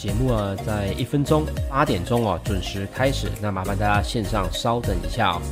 节目啊，在一分钟八点钟哦，准时开始。那麻烦大家线上稍等一下哦。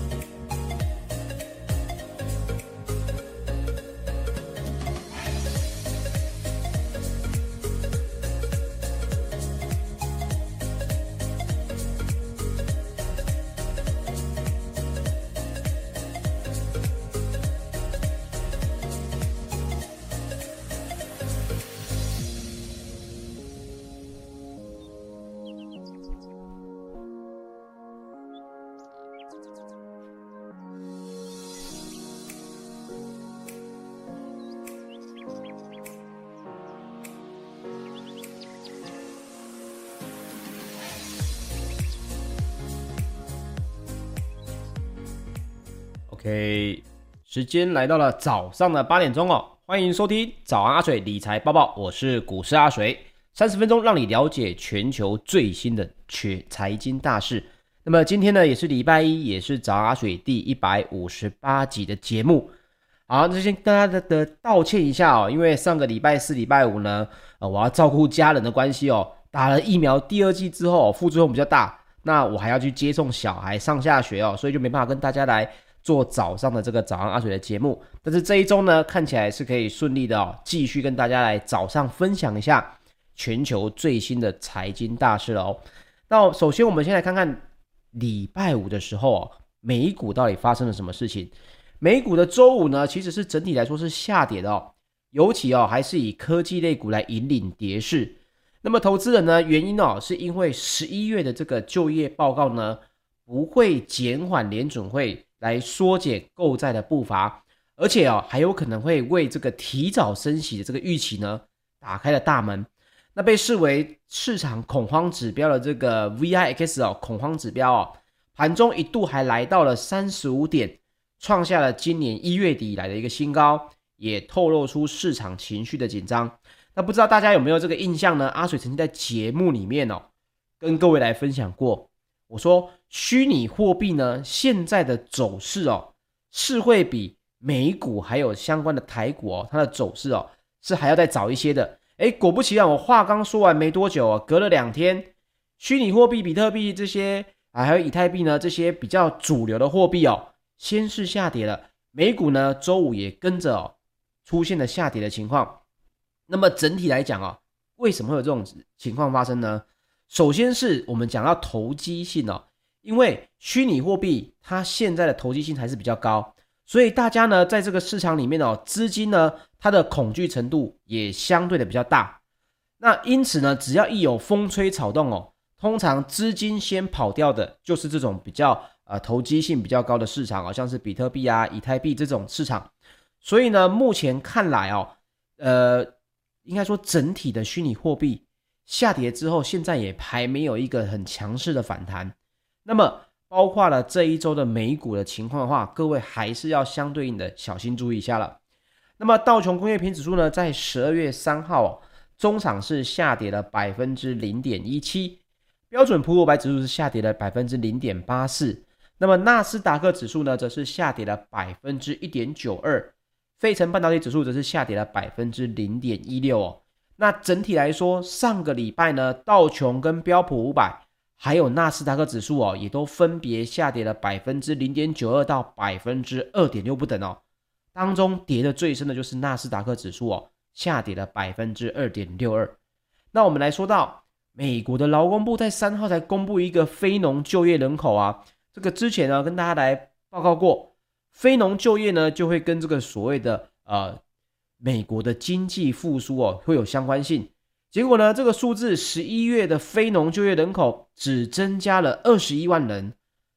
OK，时间来到了早上的八点钟哦，欢迎收听早安阿水理财报报，我是股市阿水，三十分钟让你了解全球最新的全财经大事。那么今天呢，也是礼拜一，也是早安阿水第一百五十八集的节目。好，那先跟大家的，的道歉一下哦，因为上个礼拜四、礼拜五呢，呃，我要照顾家人的关系哦，打了疫苗第二剂之后，副作用比较大，那我还要去接送小孩上下学哦，所以就没办法跟大家来。做早上的这个早安阿水的节目，但是这一周呢，看起来是可以顺利的哦，继续跟大家来早上分享一下全球最新的财经大事了哦。那首先我们先来看看礼拜五的时候哦，美股到底发生了什么事情？美股的周五呢，其实是整体来说是下跌的哦，尤其哦还是以科技类股来引领跌势。那么投资人呢，原因哦是因为十一月的这个就业报告呢，不会减缓联准会。来缩减购债的步伐，而且哦，还有可能会为这个提早升息的这个预期呢，打开了大门。那被视为市场恐慌指标的这个 VIX 哦，恐慌指标哦，盘中一度还来到了三十五点，创下了今年一月底以来的一个新高，也透露出市场情绪的紧张。那不知道大家有没有这个印象呢？阿水曾经在节目里面哦，跟各位来分享过。我说，虚拟货币呢，现在的走势哦，是会比美股还有相关的台股哦，它的走势哦，是还要再早一些的。哎，果不其然，我话刚说完没多久哦，隔了两天，虚拟货币比特币这些啊，还有以太币呢，这些比较主流的货币哦，先是下跌了。美股呢，周五也跟着哦，出现了下跌的情况。那么整体来讲哦，为什么会有这种情况发生呢？首先是我们讲到投机性哦，因为虚拟货币它现在的投机性还是比较高，所以大家呢在这个市场里面哦，资金呢它的恐惧程度也相对的比较大。那因此呢，只要一有风吹草动哦，通常资金先跑掉的就是这种比较呃投机性比较高的市场哦，像是比特币啊、以太币这种市场。所以呢，目前看来哦，呃，应该说整体的虚拟货币。下跌之后，现在也还没有一个很强势的反弹。那么，包括了这一周的美股的情况的话，各位还是要相对应的小心注意一下了。那么，道琼工业平指数呢，在十二月三号哦，中场是下跌了百分之零点一七，标准普五百指数是下跌了百分之零点八四。那么，纳斯达克指数呢，则是下跌了百分之一点九二，费城半导体指数则是下跌了百分之零点一六哦。那整体来说，上个礼拜呢，道琼跟标普五百，还有纳斯达克指数哦，也都分别下跌了百分之零点九二到百分之二点六不等哦。当中跌的最深的就是纳斯达克指数哦，下跌了百分之二点六二。那我们来说到美国的劳工部在三号才公布一个非农就业人口啊，这个之前呢跟大家来报告过，非农就业呢就会跟这个所谓的呃。美国的经济复苏哦，会有相关性。结果呢，这个数字十一月的非农就业人口只增加了二十一万人，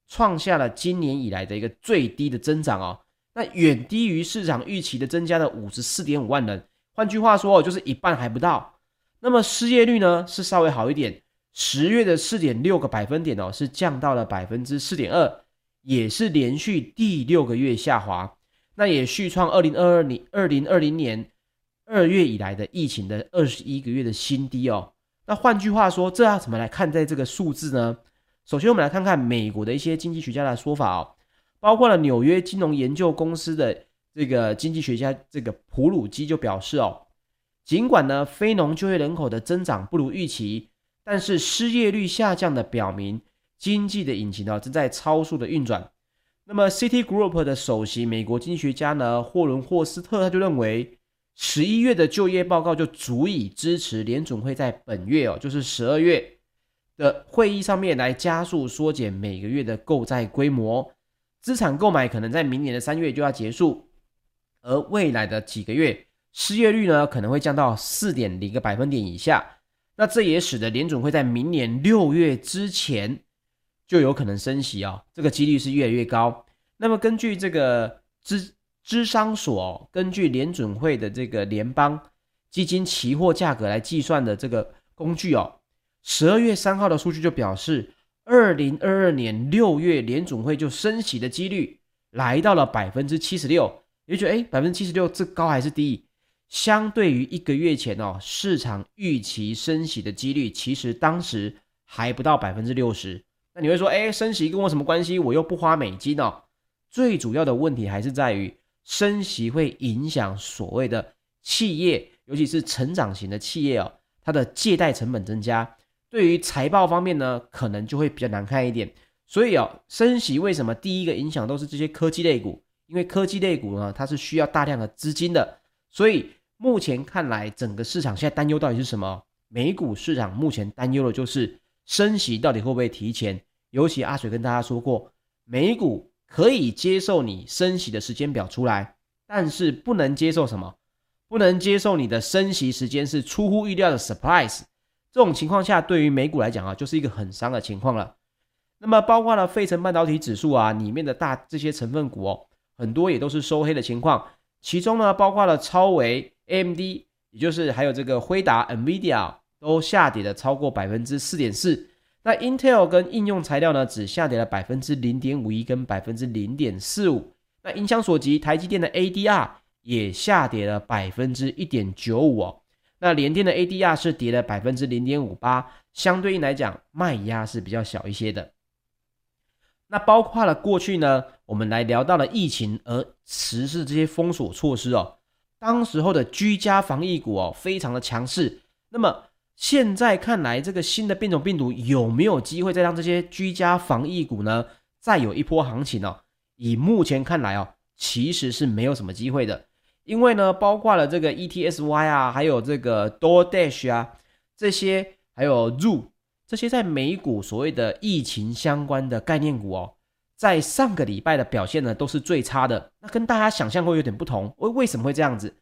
创下了今年以来的一个最低的增长哦。那远低于市场预期的增加了五十四点五万人。换句话说哦，就是一半还不到。那么失业率呢，是稍微好一点，十月的四点六个百分点哦，是降到了百分之四点二，也是连续第六个月下滑。那也续创二零二二年二零二零年二月以来的疫情的二十一个月的新低哦。那换句话说，这要怎么来看待这个数字呢？首先，我们来看看美国的一些经济学家的说法哦，包括了纽约金融研究公司的这个经济学家这个普鲁基就表示哦，尽管呢非农就业人口的增长不如预期，但是失业率下降的表明经济的引擎呢正在超速的运转。那么，City Group 的首席美国经济学家呢霍伦霍斯特他就认为，十一月的就业报告就足以支持联准会在本月哦，就是十二月的会议上面来加速缩减每个月的购债规模，资产购买可能在明年的三月就要结束，而未来的几个月失业率呢可能会降到四点零个百分点以下，那这也使得联准会在明年六月之前就有可能升息哦，这个几率是越来越高。那么根据这个资芝商所根据联准会的这个联邦基金期货价格来计算的这个工具哦。十二月三号的数据就表示，二零二二年六月联准会就升息的几率来到了百分之七十六，也就觉得哎，百分之七十六这高还是低？相对于一个月前哦，市场预期升息的几率其实当时还不到百分之六十。那你会说，哎，升息跟我什么关系？我又不花美金哦。最主要的问题还是在于升息会影响所谓的企业，尤其是成长型的企业哦，它的借贷成本增加。对于财报方面呢，可能就会比较难看一点。所以哦，升息为什么第一个影响都是这些科技类股？因为科技类股呢，它是需要大量的资金的。所以目前看来，整个市场现在担忧到底是什么？美股市场目前担忧的就是升息到底会不会提前？尤其阿水跟大家说过，美股可以接受你升息的时间表出来，但是不能接受什么？不能接受你的升息时间是出乎意料的 surprise。这种情况下，对于美股来讲啊，就是一个很伤的情况了。那么，包括了费城半导体指数啊，里面的大这些成分股哦，很多也都是收黑的情况。其中呢，包括了超维、AMD，也就是还有这个辉达、NVIDIA 都下跌了超过百分之四点四。那 Intel 跟应用材料呢，只下跌了百分之零点五一跟百分之零点四五。那影响所及，台积电的 ADR 也下跌了百分之一点九五哦。那联电的 ADR 是跌了百分之零点五八，相对应来讲卖压是比较小一些的。那包括了过去呢，我们来聊到了疫情而实施这些封锁措施哦，当时候的居家防疫股哦非常的强势。那么现在看来，这个新的变种病毒有没有机会再让这些居家防疫股呢再有一波行情呢？以目前看来哦，其实是没有什么机会的。因为呢，包括了这个 ETSY 啊，还有这个 DoorDash 啊，这些还有 Zoo 这些在美股所谓的疫情相关的概念股哦，在上个礼拜的表现呢都是最差的。那跟大家想象会有点不同。为为什么会这样子？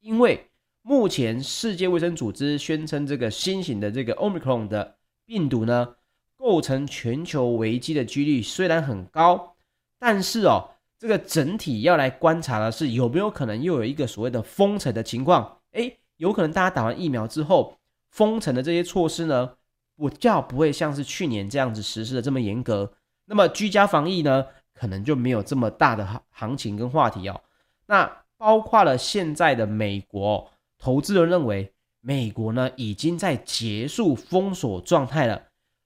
因为目前世界卫生组织宣称这个新型的这个 Omicron 的病毒呢，构成全球危机的几率虽然很高，但是哦。这个整体要来观察的是有没有可能又有一个所谓的封城的情况？诶，有可能大家打完疫苗之后，封城的这些措施呢，我叫不会像是去年这样子实施的这么严格。那么居家防疫呢，可能就没有这么大的行行情跟话题哦。那包括了现在的美国，投资人认为美国呢已经在结束封锁状态了，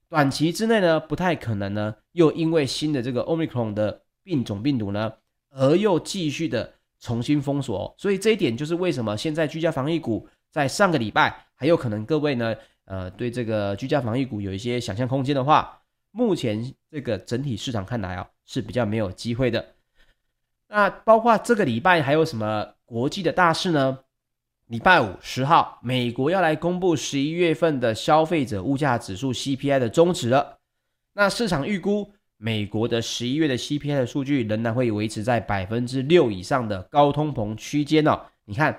短期之内呢不太可能呢又因为新的这个 Omicron 的。病种病毒呢，而又继续的重新封锁，所以这一点就是为什么现在居家防疫股在上个礼拜还有可能各位呢，呃，对这个居家防疫股有一些想象空间的话，目前这个整体市场看来啊是比较没有机会的。那包括这个礼拜还有什么国际的大事呢？礼拜五十号，美国要来公布十一月份的消费者物价指数 CPI 的终值了，那市场预估。美国的十一月的 CPI 的数据仍然会维持在百分之六以上的高通膨区间哦。你看，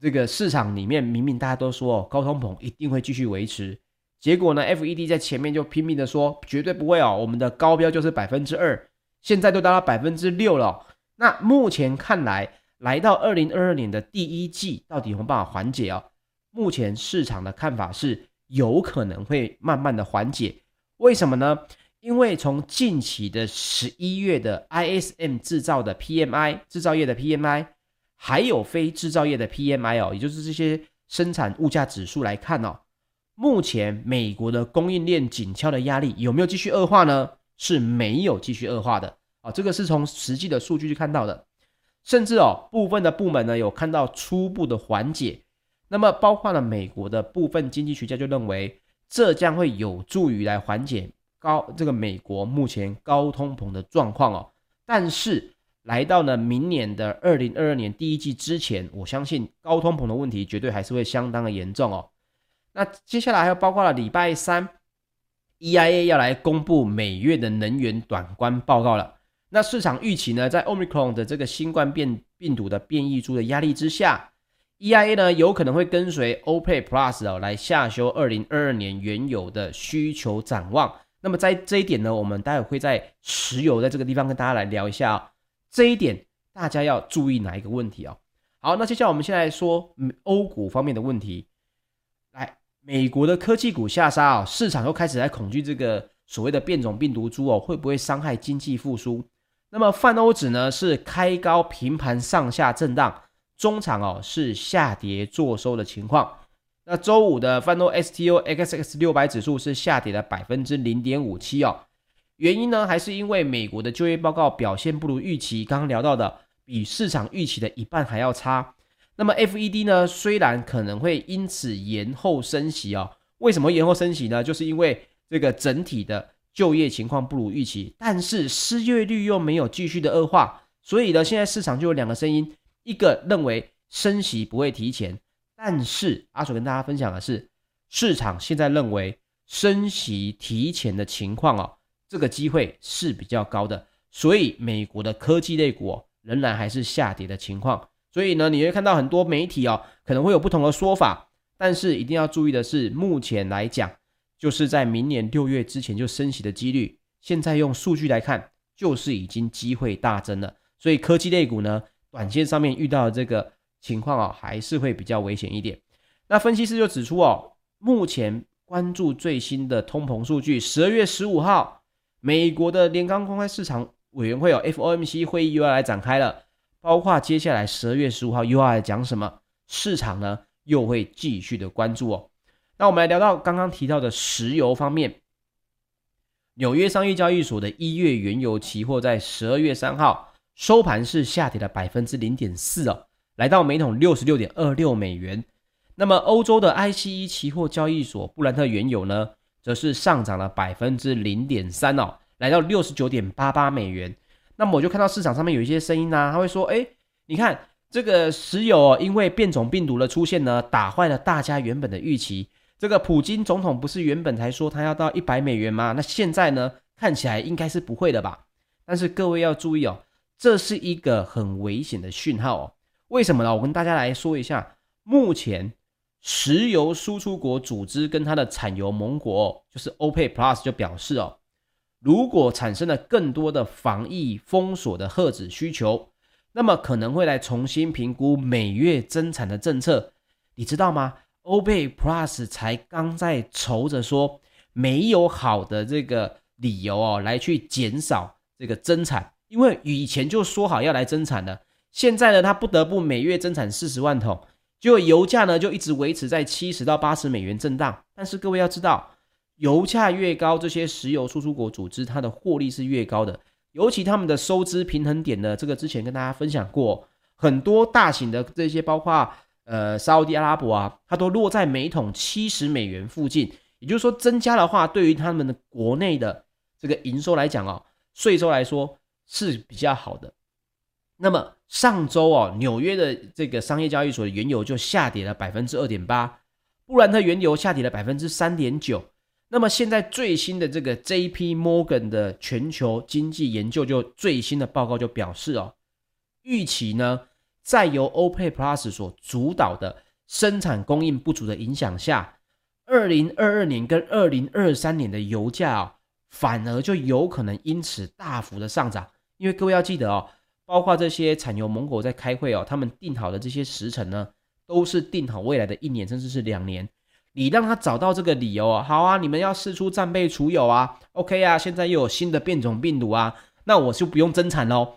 这个市场里面明明大家都说哦高通膨一定会继续维持，结果呢，FED 在前面就拼命的说绝对不会哦，我们的高标就是百分之二，现在都达到百分之六了。那目前看来，来到二零二二年的第一季，到底有没有办法缓解哦？目前市场的看法是有可能会慢慢的缓解，为什么呢？因为从近期的十一月的 ISM 制造的 PMI 制造业的 PMI，还有非制造业的 PMI 哦，也就是这些生产物价指数来看哦，目前美国的供应链紧俏的压力有没有继续恶化呢？是没有继续恶化的啊，这个是从实际的数据去看到的，甚至哦部分的部门呢有看到初步的缓解。那么包括了美国的部分经济学家就认为。这将会有助于来缓解高这个美国目前高通膨的状况哦。但是来到了明年的二零二二年第一季之前，我相信高通膨的问题绝对还是会相当的严重哦。那接下来还有包括了礼拜三，EIA 要来公布每月的能源短观报告了。那市场预期呢，在 Omicron 的这个新冠变病毒的变异株的压力之下，EIA 呢有可能会跟随 OPEC Plus 哦来下修二零二二年原油的需求展望。那么在这一点呢，我们待会会在石油在这个地方跟大家来聊一下哦。这一点大家要注意哪一个问题哦？好，那接下来我们先来说欧股方面的问题。来，美国的科技股下杀啊，市场又开始在恐惧这个所谓的变种病毒株哦，会不会伤害经济复苏？那么泛欧指呢是开高平盘上下震荡，中场哦是下跌做收的情况。那周五的泛欧 STOXX 六百指数是下跌了百分之零点五七哦，原因呢还是因为美国的就业报告表现不如预期，刚刚聊到的比市场预期的一半还要差。那么 FED 呢虽然可能会因此延后升息哦，为什么延后升息呢？就是因为这个整体的。就业情况不如预期，但是失业率又没有继续的恶化，所以呢，现在市场就有两个声音，一个认为升息不会提前，但是阿水跟大家分享的是，市场现在认为升息提前的情况哦，这个机会是比较高的，所以美国的科技类股，仍然还是下跌的情况，所以呢，你会看到很多媒体哦，可能会有不同的说法，但是一定要注意的是，目前来讲。就是在明年六月之前就升息的几率，现在用数据来看，就是已经机会大增了。所以科技类股呢，短线上面遇到的这个情况啊，还是会比较危险一点。那分析师就指出哦，目前关注最新的通膨数据，十二月十五号，美国的联邦公开市场委员会有 FOMC 会议又要来展开了，包括接下来十二月十五号又要来讲什么，市场呢又会继续的关注哦。那我们来聊到刚刚提到的石油方面，纽约商业交易所的一月原油期货在十二月三号收盘是下跌了百分之零点四哦，来到每桶六十六点二六美元。那么欧洲的 ICE 期货交易所布兰特原油呢，则是上涨了百分之零点三哦，来到六十九点八八美元。那么我就看到市场上面有一些声音呢，他会说：“哎，你看这个石油哦，因为变种病毒的出现呢，打坏了大家原本的预期。”这个普京总统不是原本才说他要到一百美元吗？那现在呢？看起来应该是不会的吧？但是各位要注意哦，这是一个很危险的讯号哦。为什么呢？我跟大家来说一下，目前石油输出国组织跟它的产油盟国，就是 OPEC Plus 就表示哦，如果产生了更多的防疫封锁的遏制需求，那么可能会来重新评估每月增产的政策，你知道吗？OPEC Plus 才刚在愁着说没有好的这个理由哦，来去减少这个增产，因为以前就说好要来增产的，现在呢，他不得不每月增产四十万桶，结果油价呢就一直维持在七十到八十美元震荡。但是各位要知道，油价越高，这些石油输出国组织它的获利是越高的，尤其他们的收支平衡点呢，这个之前跟大家分享过，很多大型的这些包括。呃，沙乌地阿拉伯啊，它都落在每桶七十美元附近，也就是说，增加的话，对于他们的国内的这个营收来讲哦，税收来说是比较好的。那么上周哦，纽约的这个商业交易所的原油就下跌了百分之二点八，布兰特原油下跌了百分之三点九。那么现在最新的这个 J.P. Morgan 的全球经济研究就最新的报告就表示哦，预期呢。在由 OPEC Plus 所主导的生产供应不足的影响下，二零二二年跟二零二三年的油价啊，反而就有可能因此大幅的上涨。因为各位要记得哦，包括这些产油盟国在开会哦，他们定好的这些时程呢，都是定好未来的一年甚至是两年。你让他找到这个理由啊，好啊，你们要试出战备储油啊，OK 啊，现在又有新的变种病毒啊，那我就不用增产喽。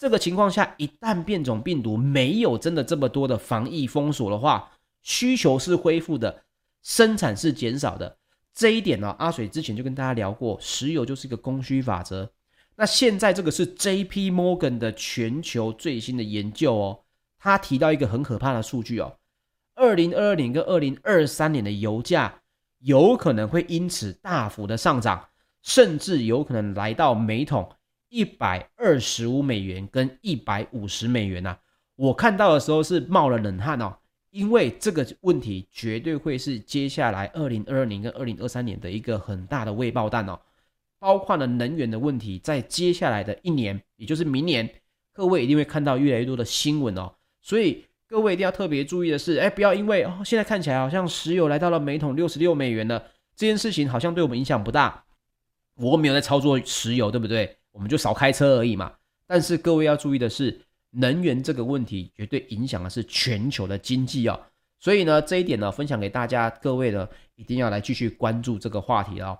这个情况下，一旦变种病毒没有真的这么多的防疫封锁的话，需求是恢复的，生产是减少的。这一点呢，阿水之前就跟大家聊过，石油就是一个供需法则。那现在这个是 J.P. Morgan 的全球最新的研究哦，他提到一个很可怕的数据哦，二零二二年跟二零二三年的油价有可能会因此大幅的上涨，甚至有可能来到每桶一百二十五美元跟一百五十美元呐、我看到的时候是冒了冷汗哦，因为这个问题绝对会是接下来二零二二年跟二零二三年的一个很大的未爆弹哦，包括了能源的问题，在接下来的一年，也就是明年，各位一定会看到越来越多的新闻哦，所以各位一定要特别注意的是，哎，不要因为哦，现在看起来好像石油来到了每桶六十六美元了，这件事情好像对我们影响不大，我没有在操作石油，对不对？我们就少开车而已嘛。但是各位要注意的是。能源这个问题绝对影响的是全球的经济哦，所以呢，这一点呢，分享给大家，各位呢，一定要来继续关注这个话题哦。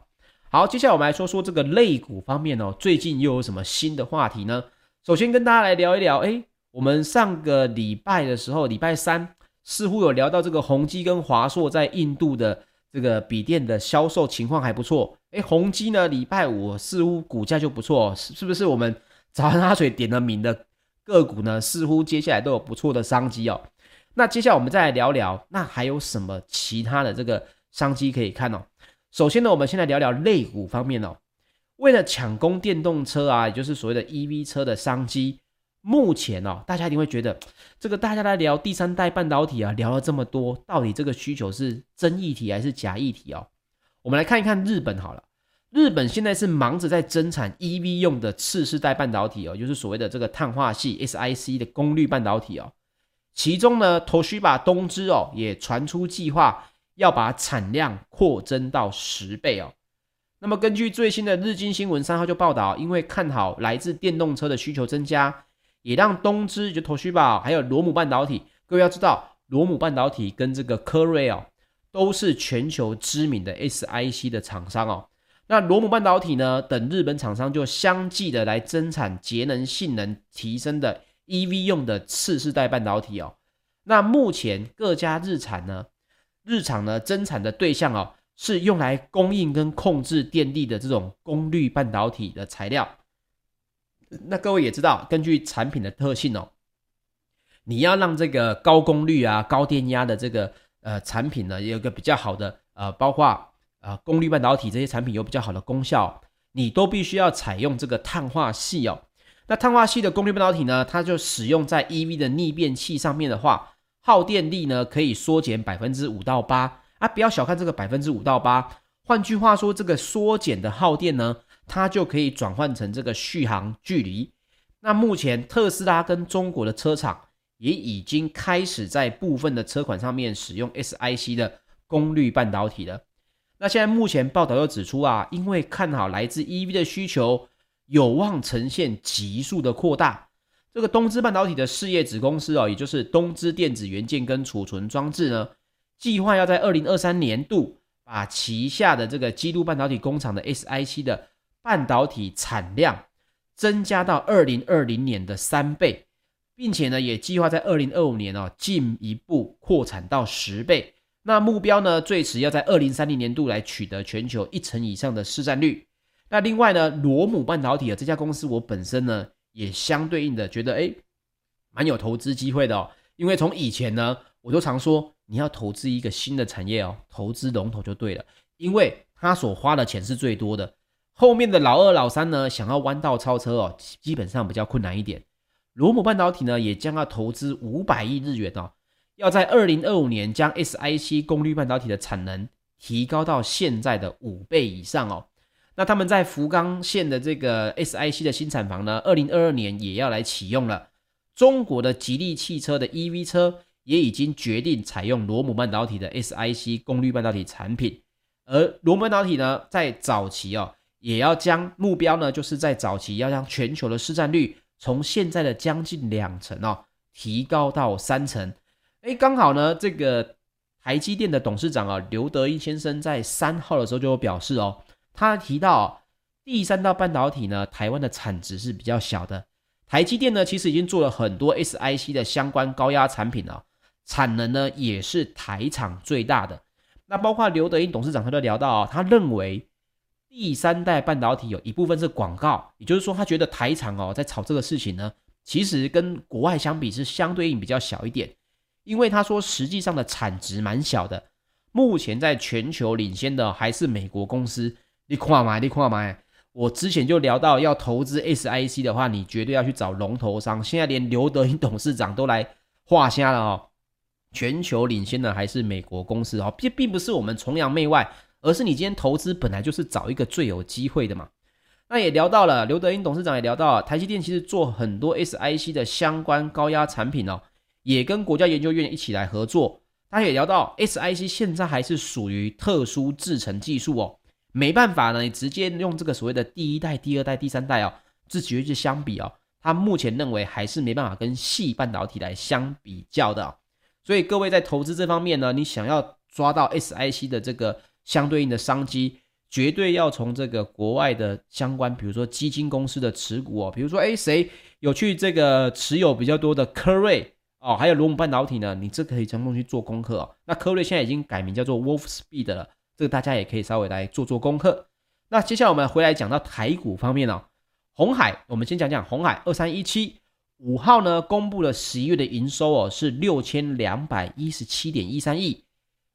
好，接下来我们来说说这个类股方面哦，最近又有什么新的话题呢？首先跟大家来聊一聊，哎，我们上个礼拜的时候，礼拜三似乎有聊到这个宏基跟华硕在印度的这个笔电的销售情况还不错，哎，宏基呢，礼拜五似乎股价就不错，是是不是我们早安阿水点了名的？个股呢，似乎接下来都有不错的商机哦。那接下来我们再来聊聊，那还有什么其他的这个商机可以看哦？首先呢，我们先来聊聊类股方面哦。为了抢攻电动车啊，也就是所谓的 EV 车的商机，目前哦，大家一定会觉得 这个大家来聊第三代半导体啊，聊了这么多，到底这个需求是真议题还是假议题哦？我们来看一看日本好了。日本现在是忙着在增产 EV 用的次世代半导体哦，就是所谓的这个碳化系 SiC 的功率半导体哦。其中呢头须把东芝哦也传出计划要把产量扩增到十倍哦。那么根据最新的日经新闻三号就报道，因为看好来自电动车的需求增加，也让东芝就头须宝还有罗姆半导体，各位要知道，罗姆半导体跟这个科瑞哦都是全球知名的 SiC 的厂商哦。那罗姆半导体呢？等日本厂商就相继的来增产节能性能提升的 EV 用的次世代半导体哦。那目前各家日产呢，日厂呢增产的对象哦，是用来供应跟控制电力的这种功率半导体的材料。那各位也知道，根据产品的特性哦，你要让这个高功率啊、高电压的这个呃产品呢，有一个比较好的呃，包括。啊，功率半导体这些产品有比较好的功效，你都必须要采用这个碳化系哦。那碳化系的功率半导体呢，它就使用在 EV 的逆变器上面的话，耗电力呢可以缩减百分之五到八啊。不要小看这个百分之五到八，换句话说，这个缩减的耗电呢，它就可以转换成这个续航距离。那目前特斯拉跟中国的车厂也已经开始在部分的车款上面使用 SiC 的功率半导体了。那现在目前报道又指出啊，因为看好来自 EV 的需求有望呈现急速的扩大，这个东芝半导体的事业子公司哦，也就是东芝电子元件跟储存装置呢，计划要在二零二三年度把旗下的这个基督半导体工厂的 SiC 的半导体产量增加到二零二零年的三倍，并且呢，也计划在二零二五年哦进一步扩产到十倍。那目标呢，最迟要在二零三零年度来取得全球一成以上的市占率。那另外呢，罗姆半导体的这家公司，我本身呢也相对应的觉得，诶，蛮有投资机会的哦。因为从以前呢，我都常说，你要投资一个新的产业哦，投资龙头就对了，因为他所花的钱是最多的。后面的老二、老三呢，想要弯道超车哦，基本上比较困难一点。罗姆半导体呢，也将要投资五百亿日元哦。要在二零二五年将 SiC 功率半导体的产能提高到现在的五倍以上哦。那他们在福冈县的这个 SiC 的新厂房呢，二零二二年也要来启用了。中国的吉利汽车的 EV 车也已经决定采用罗姆半导体的 SiC 功率半导体产品，而罗姆半导体呢，在早期哦，也要将目标呢，就是在早期要将全球的市占率从现在的将近两成哦，提高到三成。哎，刚好呢，这个台积电的董事长啊，刘德英先生在三号的时候就有表示哦，他提到第三代半导体呢，台湾的产值是比较小的。台积电呢，其实已经做了很多 SiC 的相关高压产品了，产能呢也是台厂最大的。那包括刘德英董事长他就聊到啊，他认为第三代半导体有一部分是广告，也就是说，他觉得台厂哦在炒这个事情呢，其实跟国外相比是相对应比较小一点。因为他说，实际上的产值蛮小的，目前在全球领先的还是美国公司。你看嘛，你看嘛，我之前就聊到要投资 SIC 的话，你绝对要去找龙头商。现在连刘德英董事长都来画瞎了哦。全球领先的还是美国公司哦，并并不是我们崇洋媚外，而是你今天投资本来就是找一个最有机会的嘛。那也聊到了刘德英董事长也聊到了，台积电其实做很多 SIC 的相关高压产品哦，也跟国家研究院一起来合作。他也聊到 SIC 现在还是属于特殊制程技术哦，没办法呢，你直接用这个所谓的第一代、第二代、第三代哦，自己去相比哦，他目前认为还是没办法跟细半导体来相比较的哦。所以各位在投资这方面呢，你想要抓到 SIC 的这个相对应的商机，绝对要从这个国外的相关，比如说基金公司的持股哦，比如说诶谁有去这个持有比较多的科瑞哦，还有罗姆半导体呢，你这可以从中去做功课哦。那科瑞现在已经改名叫做 Wolfspeed 了，这个大家也可以稍微来做做功课。那接下来我们回来讲到台股方面哦，红海，我们先讲讲红海二三一七。五号呢，公布了十一月的营收哦，是六千两百一十七点一三亿，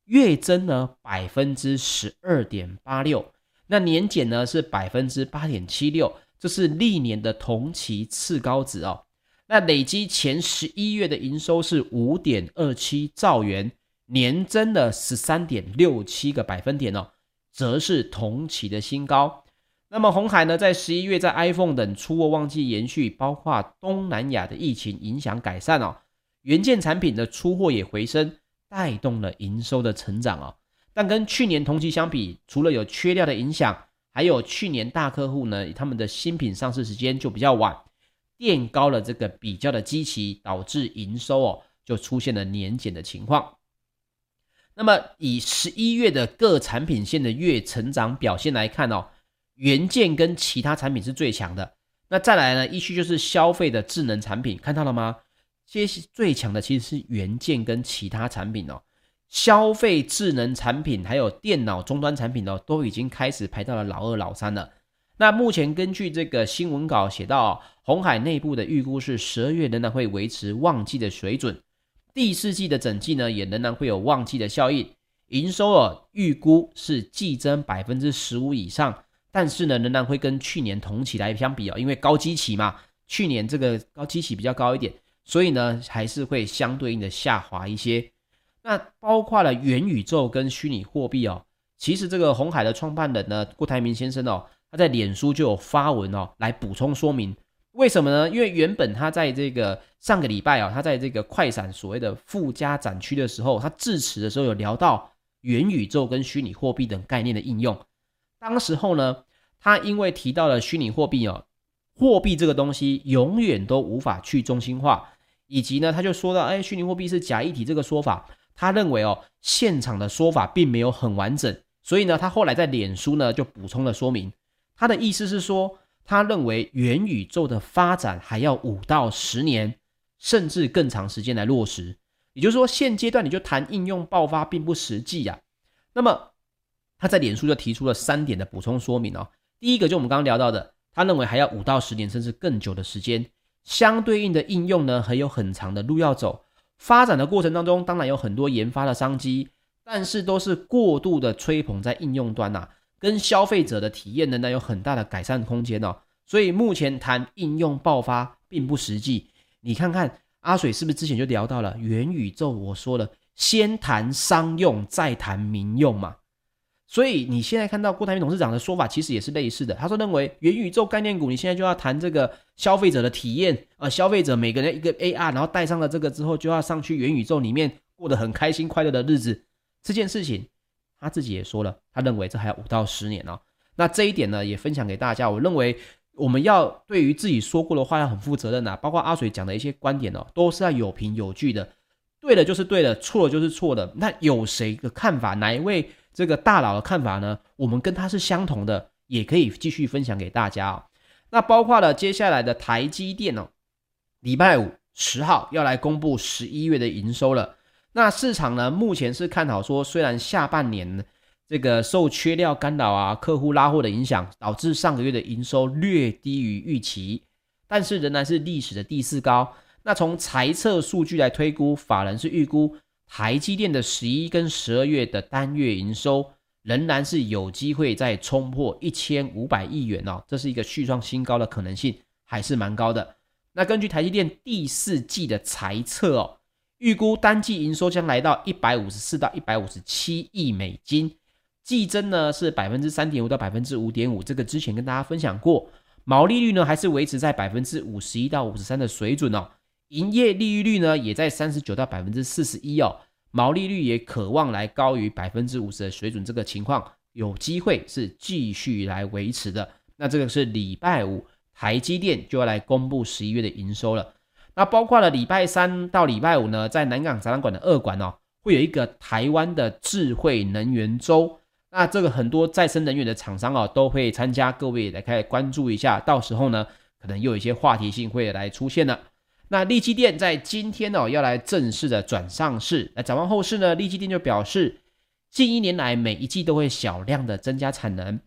月增呢百分之十二点八六，那年减呢是百分之八点七六，这是历年的同期次高值哦。那累积前十一月的营收是五点二七兆元，年增了十三点六七个百分点哦，则是同期的新高。那么鸿海呢，在十一月在 iPhone 等出货旺季延续，包括东南亚的疫情影响改善哦，元件产品的出货也回升，带动了营收的成长哦。但跟去年同期相比，除了有缺料的影响，还有去年大客户呢，他们的新品上市时间就比较晚，垫高了这个比较的基期，导致营收哦就出现了年减的情况。那么以十一月的各产品线的月成长表现来看哦。元件跟其他产品是最强的，那再来呢？依序就是消费的智能产品，看到了吗？这些最强的其实是元件跟其他产品哦。消费智能产品还有电脑终端产品哦，都已经开始排到了老二、老三了。那目前根据这个新闻稿写到，红海内部的预估是十二月仍然会维持旺季的水准，第四季的整季呢也仍然会有旺季的效应，营收额预估是季增百分之十五以上。但是呢，仍然会跟去年同期来相比哦，因为高基期嘛，去年这个高基期比较高一点，所以呢，还是会相对应的下滑一些。那包括了元宇宙跟虚拟货币哦，其实这个红海的创办人呢，郭台铭先生哦，他在脸书就有发文哦，来补充说明为什么呢？因为原本他在这个上个礼拜哦，他在这个快闪所谓的附加展区的时候，他致辞的时候有聊到元宇宙跟虚拟货币等概念的应用。当时候呢，他因为提到了虚拟货币哦，货币这个东西永远都无法去中心化，以及呢，他就说到，哎，虚拟货币是假议题这个说法，他认为哦，现场的说法并没有很完整，所以呢，他后来在脸书呢就补充了说明，他的意思是说，他认为元宇宙的发展还要五到十年，甚至更长时间来落实，也就是说，现阶段你就谈应用爆发并不实际呀。那么。他在脸书就提出了三点的补充说明哦。第一个就我们刚刚聊到的，他认为还要五到十年甚至更久的时间，相对应的应用呢还有很长的路要走。发展的过程当中，当然有很多研发的商机，但是都是过度的吹捧在应用端呐，跟消费者的体验呢，那有很大的改善空间哦。所以目前谈应用爆发并不实际。你看看阿水是不是之前就聊到了元宇宙？我说了，先谈商用，再谈民用嘛。所以你现在看到郭台铭董事长的说法，其实也是类似的。他说认为元宇宙概念股，你现在就要谈这个消费者的体验啊，消费者每个人一个 AR，然后戴上了这个之后，就要上去元宇宙里面过得很开心快乐的日子。这件事情他自己也说了，他认为这还要五到十年哦。那这一点呢，也分享给大家。我认为我们要对于自己说过的话要很负责任呐，包括阿水讲的一些观点哦，都是要有凭有据的。对的就是对的，错的就是错的。那有谁的看法？哪一位？这个大佬的看法呢，我们跟他是相同的，也可以继续分享给大家哦。那包括了接下来的台积电哦，礼拜五十号要来公布十一月的营收了。那市场呢，目前是看好说，虽然下半年这个受缺料干扰啊，客户拉货的影响，导致上个月的营收略低于预期，但是仍然是历史的第四高。那从财测数据来推估，法人是预估。台积电的十一跟十二月的单月营收仍然是有机会再冲破一千五百亿元哦，这是一个续创新高的可能性还是蛮高的。那根据台积电第四季的财测哦，预估单季营收将来到一百五十四到一百五十七亿美金，季增呢是百分之三点五到百分之五点五，这个之前跟大家分享过。毛利率呢还是维持在百分之五十一到五十三的水准哦。营业利率呢也在三十九到百分之四十一哦，毛利率也可望来高于百分之五十的水准，这个情况有机会是继续来维持的。那这个是礼拜五台积电就要来公布十一月的营收了。那包括了礼拜三到礼拜五呢，在南港展览馆的二馆哦，会有一个台湾的智慧能源周。那这个很多再生能源的厂商哦都会参加，各位也来开始关注一下，到时候呢可能又有一些话题性会来出现了。那力积电在今天哦要来正式的转上市，那展望后市呢，力积电就表示，近一年来每一季都会小量的增加产能，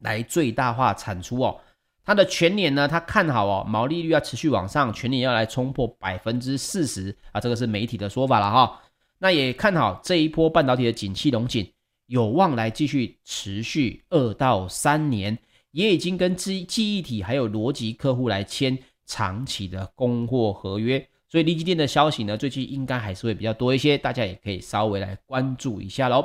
来最大化产出哦。它的全年呢，它看好哦，毛利率要持续往上，全年要来冲破百分之四十啊，这个是媒体的说法了哈。那也看好这一波半导体的景气荣景，有望来继续持续二到三年，也已经跟记记忆体还有逻辑客户来签。长期的供货合约，所以力积电的消息呢，最近应该还是会比较多一些，大家也可以稍微来关注一下喽。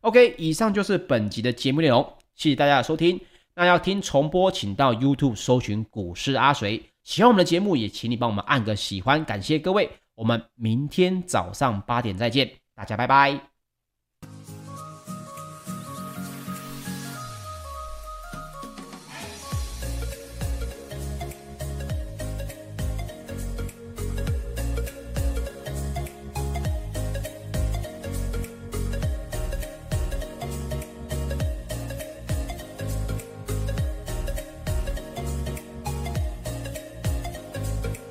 OK，以上就是本集的节目内容，谢谢大家的收听。那要听重播，请到 YouTube 搜寻股市阿水。喜欢我们的节目，也请你帮我们按个喜欢，感谢各位。我们明天早上八点再见，大家拜拜。